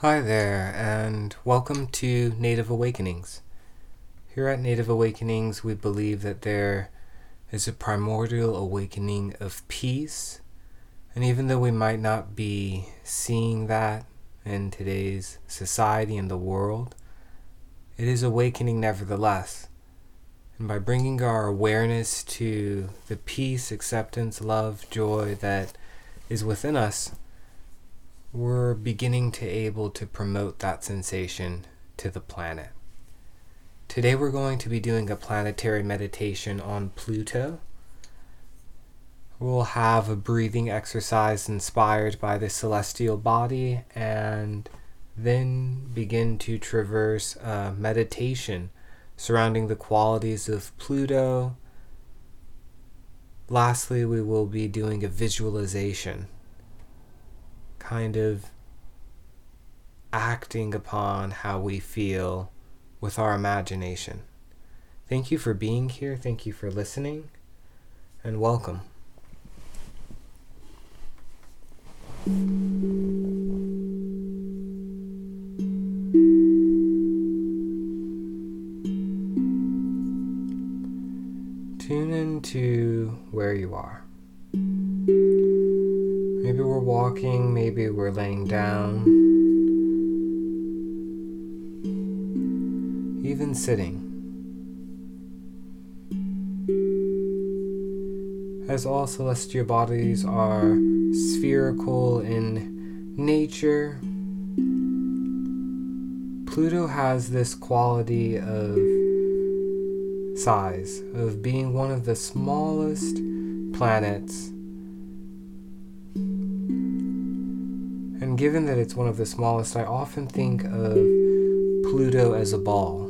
Hi there, and welcome to Native Awakenings. Here at Native Awakenings, we believe that there is a primordial awakening of peace, and even though we might not be seeing that in today's society and the world, it is awakening nevertheless. And by bringing our awareness to the peace, acceptance, love, joy that is within us, we're beginning to able to promote that sensation to the planet. Today we're going to be doing a planetary meditation on Pluto. We'll have a breathing exercise inspired by the celestial body and then begin to traverse a meditation surrounding the qualities of Pluto. Lastly, we will be doing a visualization kind of acting upon how we feel with our imagination. Thank you for being here. Thank you for listening. And welcome. Tune in to where you are. Maybe we're walking, maybe we're laying down, even sitting. As all celestial bodies are spherical in nature, Pluto has this quality of size, of being one of the smallest planets Given that it's one of the smallest, I often think of Pluto as a ball.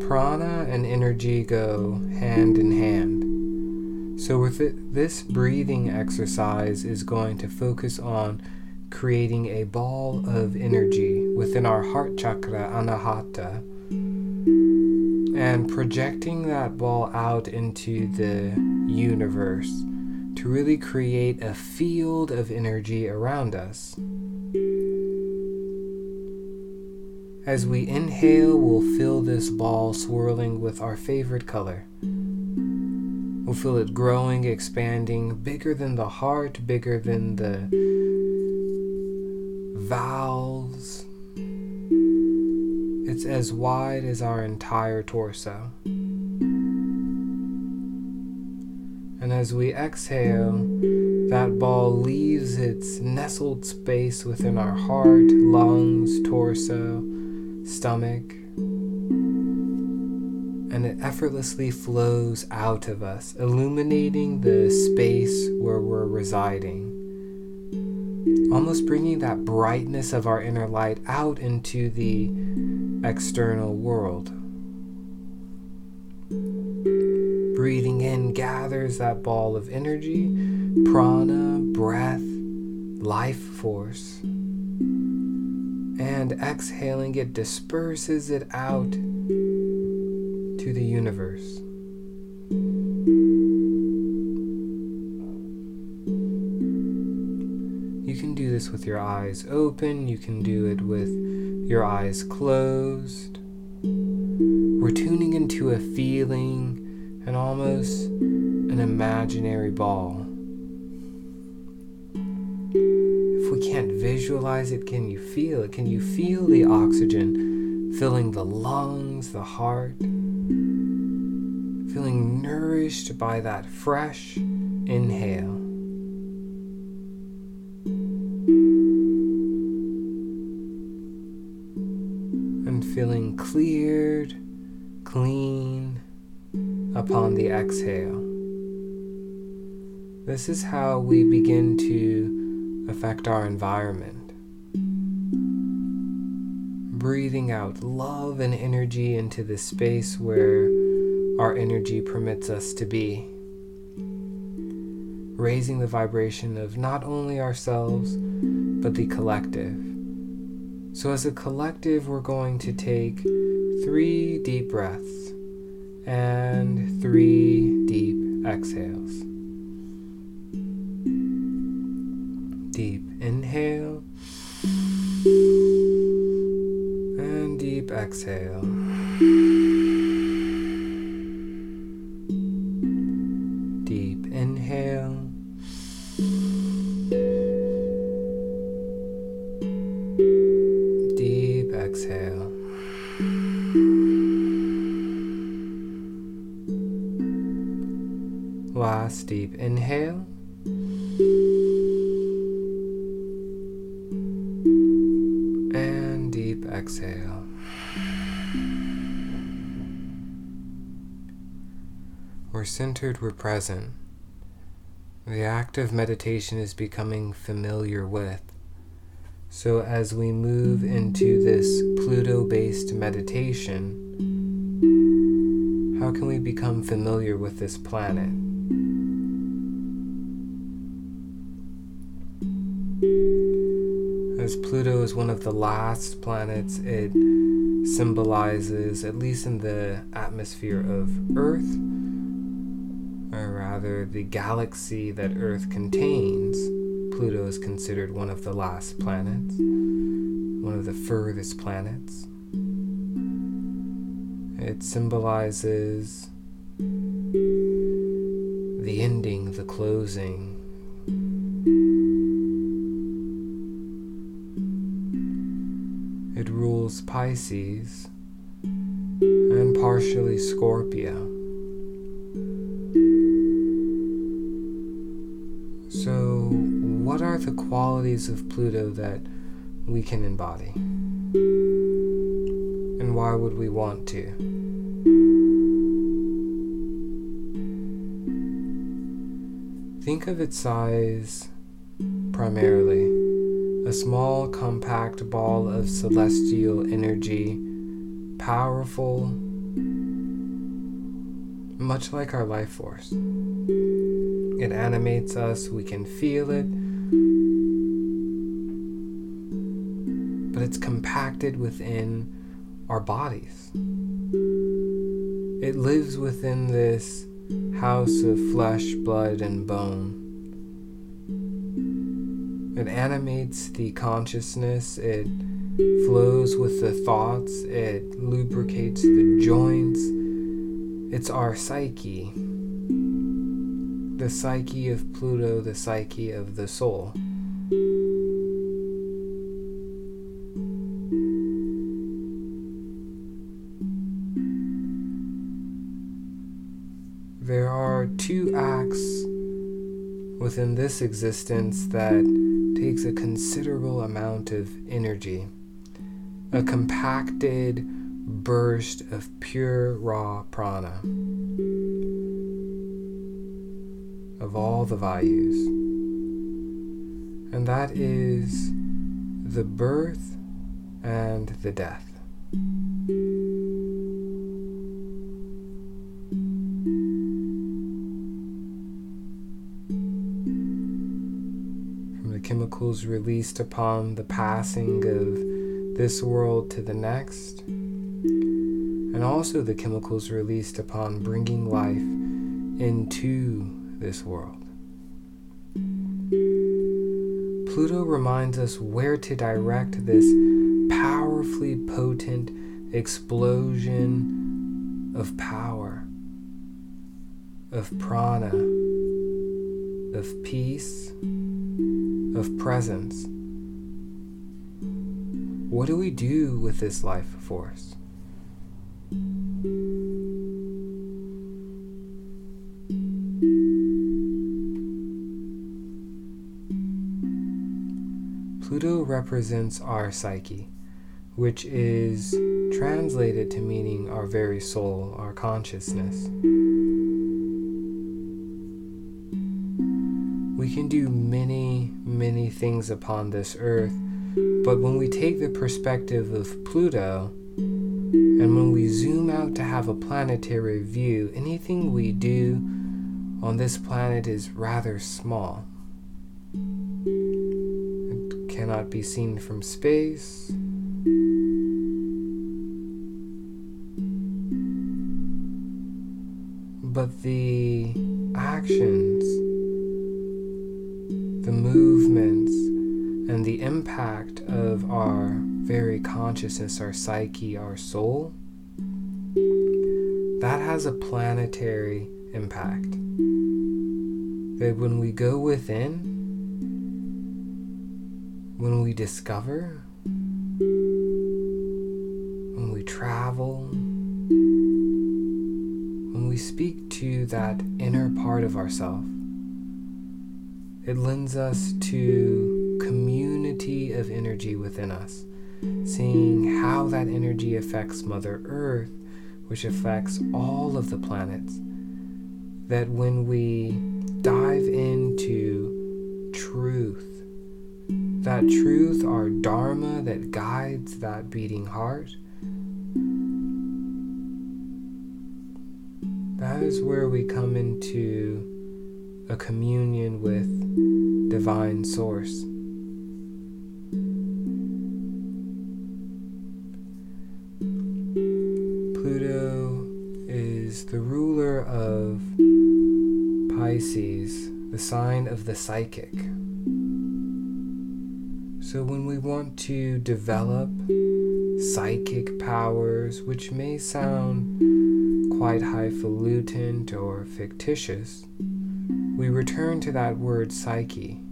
Prana and energy go hand in hand. So, with it, this breathing exercise is going to focus on creating a ball of energy within our heart chakra, anahata and projecting that ball out into the universe to really create a field of energy around us. As we inhale, we'll feel this ball swirling with our favorite color. We'll feel it growing, expanding, bigger than the heart, bigger than the valves it's as wide as our entire torso. And as we exhale, that ball leaves its nestled space within our heart, lungs, torso, stomach, and it effortlessly flows out of us, illuminating the space where we're residing. Almost bringing that brightness of our inner light out into the external world. Breathing in gathers that ball of energy, prana, breath, life force. And exhaling it disperses it out to the universe. You can do this with your eyes open, you can do it with your eyes closed. We're tuning into a feeling and almost an imaginary ball. If we can't visualize it, can you feel it? Can you feel the oxygen filling the lungs, the heart? Feeling nourished by that fresh inhale. Feeling cleared, clean upon the exhale. This is how we begin to affect our environment. Breathing out love and energy into the space where our energy permits us to be. Raising the vibration of not only ourselves, but the collective. So, as a collective, we're going to take three deep breaths and three deep exhales. Deep inhale and deep exhale. Last deep inhale. And deep exhale. We're centered, we're present. The act of meditation is becoming familiar with. So, as we move into this Pluto based meditation, how can we become familiar with this planet? As Pluto is one of the last planets, it symbolizes, at least in the atmosphere of Earth, or rather the galaxy that Earth contains, Pluto is considered one of the last planets, one of the furthest planets. It symbolizes the ending, the closing. It rules Pisces and partially Scorpio. So, what are the qualities of Pluto that we can embody? And why would we want to? Think of its size primarily. A small, compact ball of celestial energy, powerful, much like our life force. It animates us, we can feel it, but it's compacted within our bodies. It lives within this house of flesh, blood, and bone. It animates the consciousness, it flows with the thoughts, it lubricates the joints. It's our psyche. The psyche of Pluto, the psyche of the soul. Acts within this existence that takes a considerable amount of energy. A compacted burst of pure raw prana of all the values. And that is the birth and the death. Chemicals released upon the passing of this world to the next, and also the chemicals released upon bringing life into this world. Pluto reminds us where to direct this powerfully potent explosion of power, of prana, of peace of presence. What do we do with this life force? Pluto represents our psyche, which is translated to meaning our very soul, our consciousness. We can do things upon this earth, but when we take the perspective of Pluto, and when we zoom out to have a planetary view, anything we do on this planet is rather small. It cannot be seen from space. but the actions, the movements, and the impact of our very consciousness, our psyche, our soul, that has a planetary impact. That when we go within, when we discover, when we travel, when we speak to that inner part of ourself, it lends us to community of energy within us, seeing how that energy affects Mother Earth, which affects all of the planets. That when we dive into truth, that truth, our Dharma that guides that beating heart, that is where we come into a communion with divine source. Pluto is the ruler of Pisces, the sign of the psychic. So, when we want to develop psychic powers, which may sound quite highfalutin or fictitious, we return to that word psyche.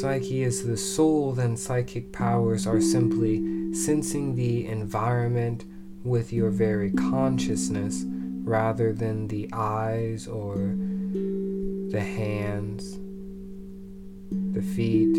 Psyche is the soul, then psychic powers are simply sensing the environment with your very consciousness rather than the eyes or the hands, the feet,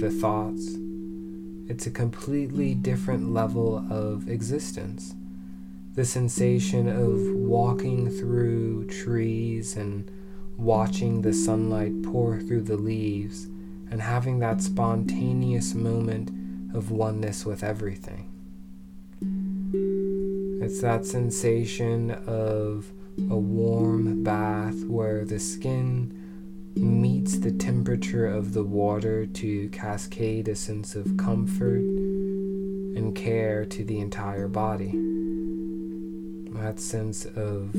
the thoughts. It's a completely different level of existence the sensation of walking through trees and watching the sunlight pour through the leaves and having that spontaneous moment of oneness with everything. It's that sensation of a warm bath where the skin meets the temperature of the water to cascade a sense of comfort and care to the entire body that sense of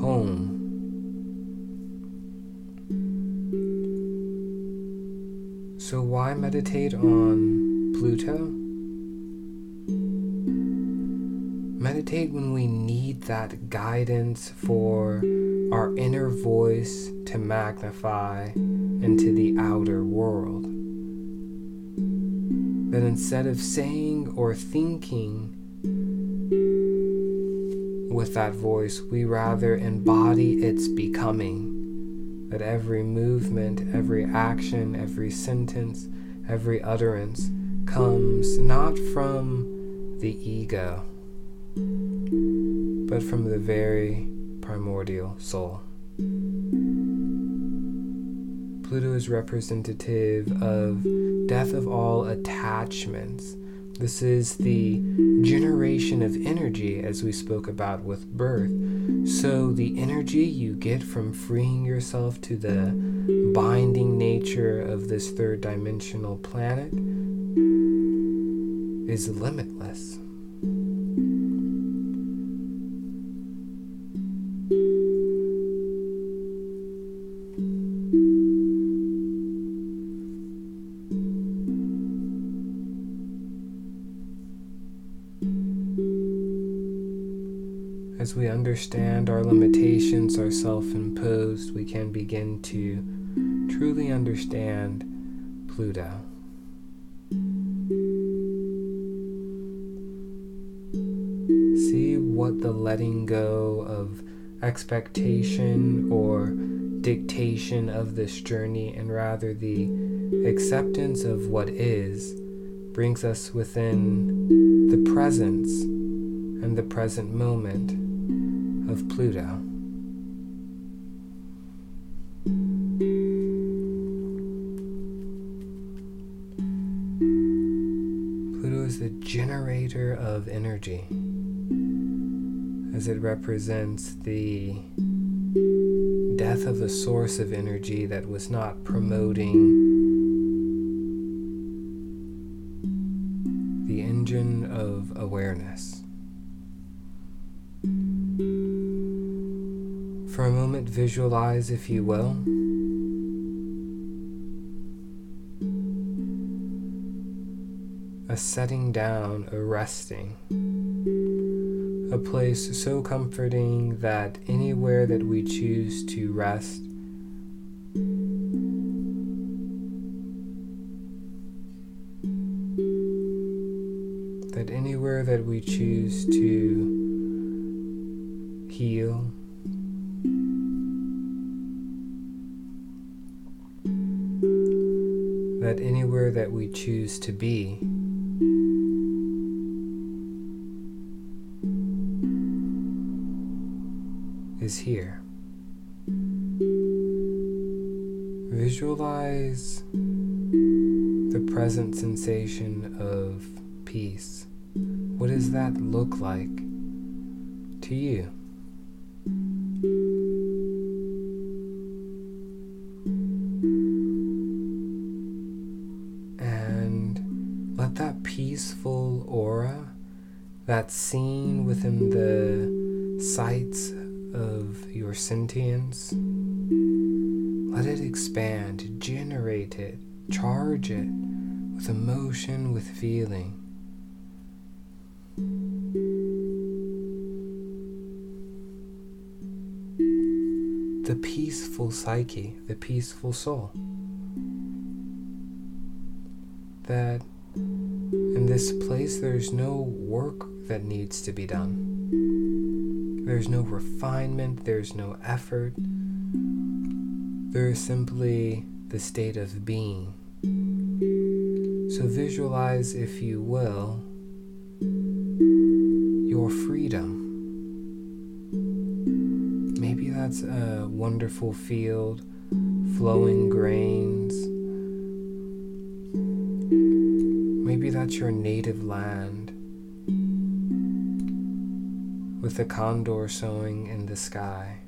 home. So, why meditate on Pluto? Meditate when we need that guidance for our inner voice to magnify into the outer world. That instead of saying or thinking, with that voice, we rather embody its becoming. That every movement, every action, every sentence, every utterance comes not from the ego, but from the very primordial soul. Pluto is representative of death of all attachments this is the generation of energy, as we spoke about with birth. So, the energy you get from freeing yourself to the binding nature of this third dimensional planet is limitless. As we understand our limitations are self imposed, we can begin to truly understand Pluto. See what the letting go of expectation or dictation of this journey and rather the acceptance of what is brings us within the presence and the present moment of Pluto. Pluto is the generator of energy, as it represents the death of a source of energy that was not promoting moment, visualize, if you will, a setting down, a resting, a place so comforting that anywhere that we choose to rest that anywhere that we choose to heal, that anywhere that we choose to be, is here. Visualize the present sensation of peace. What does that look like to you? That scene within the sights of your sentience, let it expand, generate it, charge it with emotion, with feeling. the peaceful psyche, the peaceful soul. That in this place there's no work that needs to be done. There's no refinement, there's no effort. There is simply the state of being. So visualize, if you will, your freedom Maybe that's a wonderful field, flowing grains. Maybe that's your native land with a condor sowing in the sky.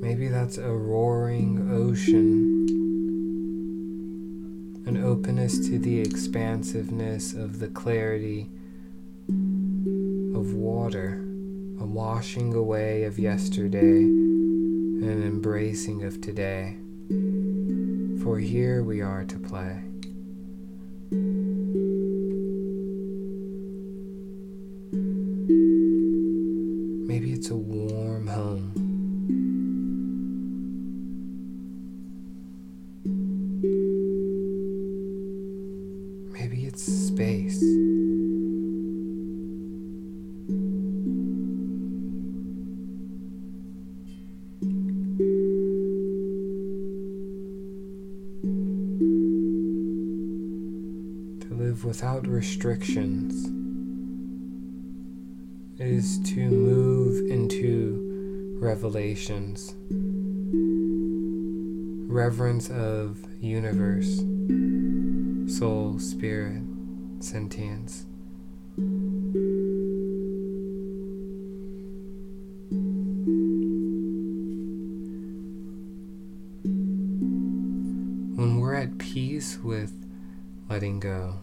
Maybe that's a roaring ocean, an openness to the expansiveness of the clarity of water a washing away of yesterday and an embracing of today. For here we are to play. Without restrictions is to move into revelations, reverence of universe, soul, spirit, sentience. When we're at peace with letting go.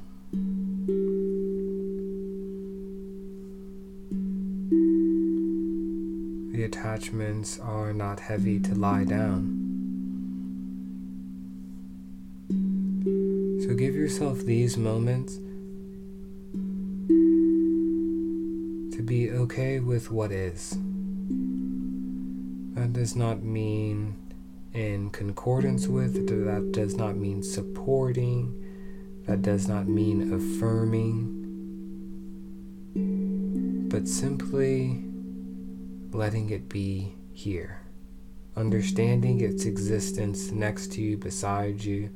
The attachments are not heavy to lie down. So give yourself these moments to be okay with what is. That does not mean in concordance with, that does not mean supporting that does not mean affirming, but simply letting it be here, understanding its existence next to you, beside you,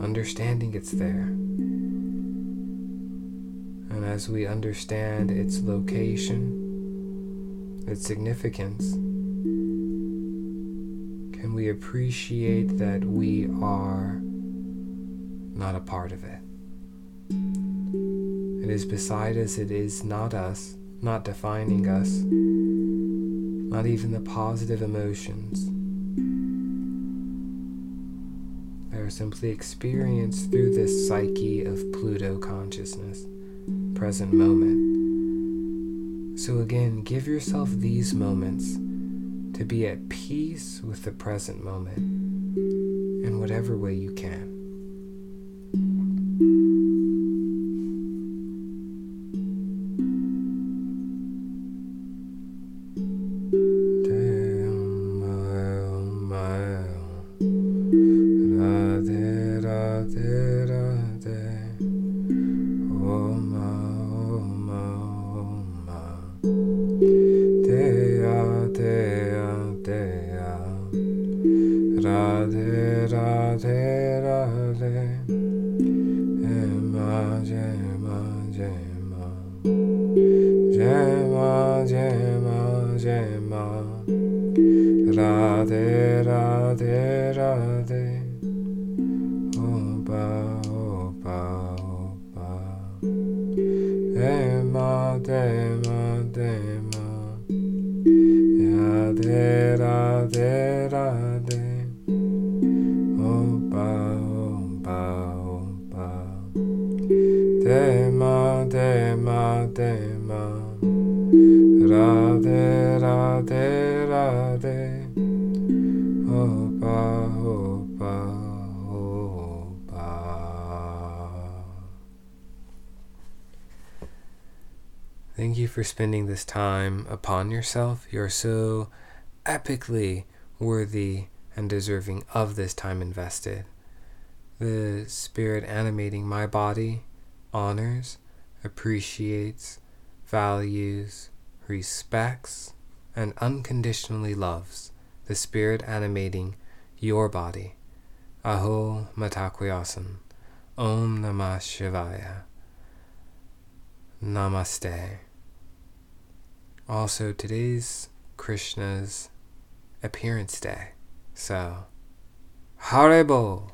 understanding it's there. And as we understand its location, its significance, can we appreciate that we are not a part of it? It is beside us, it is not us, not defining us, not even the positive emotions. They are simply experienced through this psyche of Pluto consciousness, present moment. So, again, give yourself these moments to be at peace with the present moment in whatever way you can. Radhe Radhe Radhe Thank you for spending this time upon yourself. You're so epically worthy and deserving of this time invested. The spirit animating my body honors, appreciates, values, respects, and unconditionally loves the spirit animating your body. Aho Mitakuye Om Namah Shivaya. Namaste. Also, today's Krishna's appearance day. So, Haribol!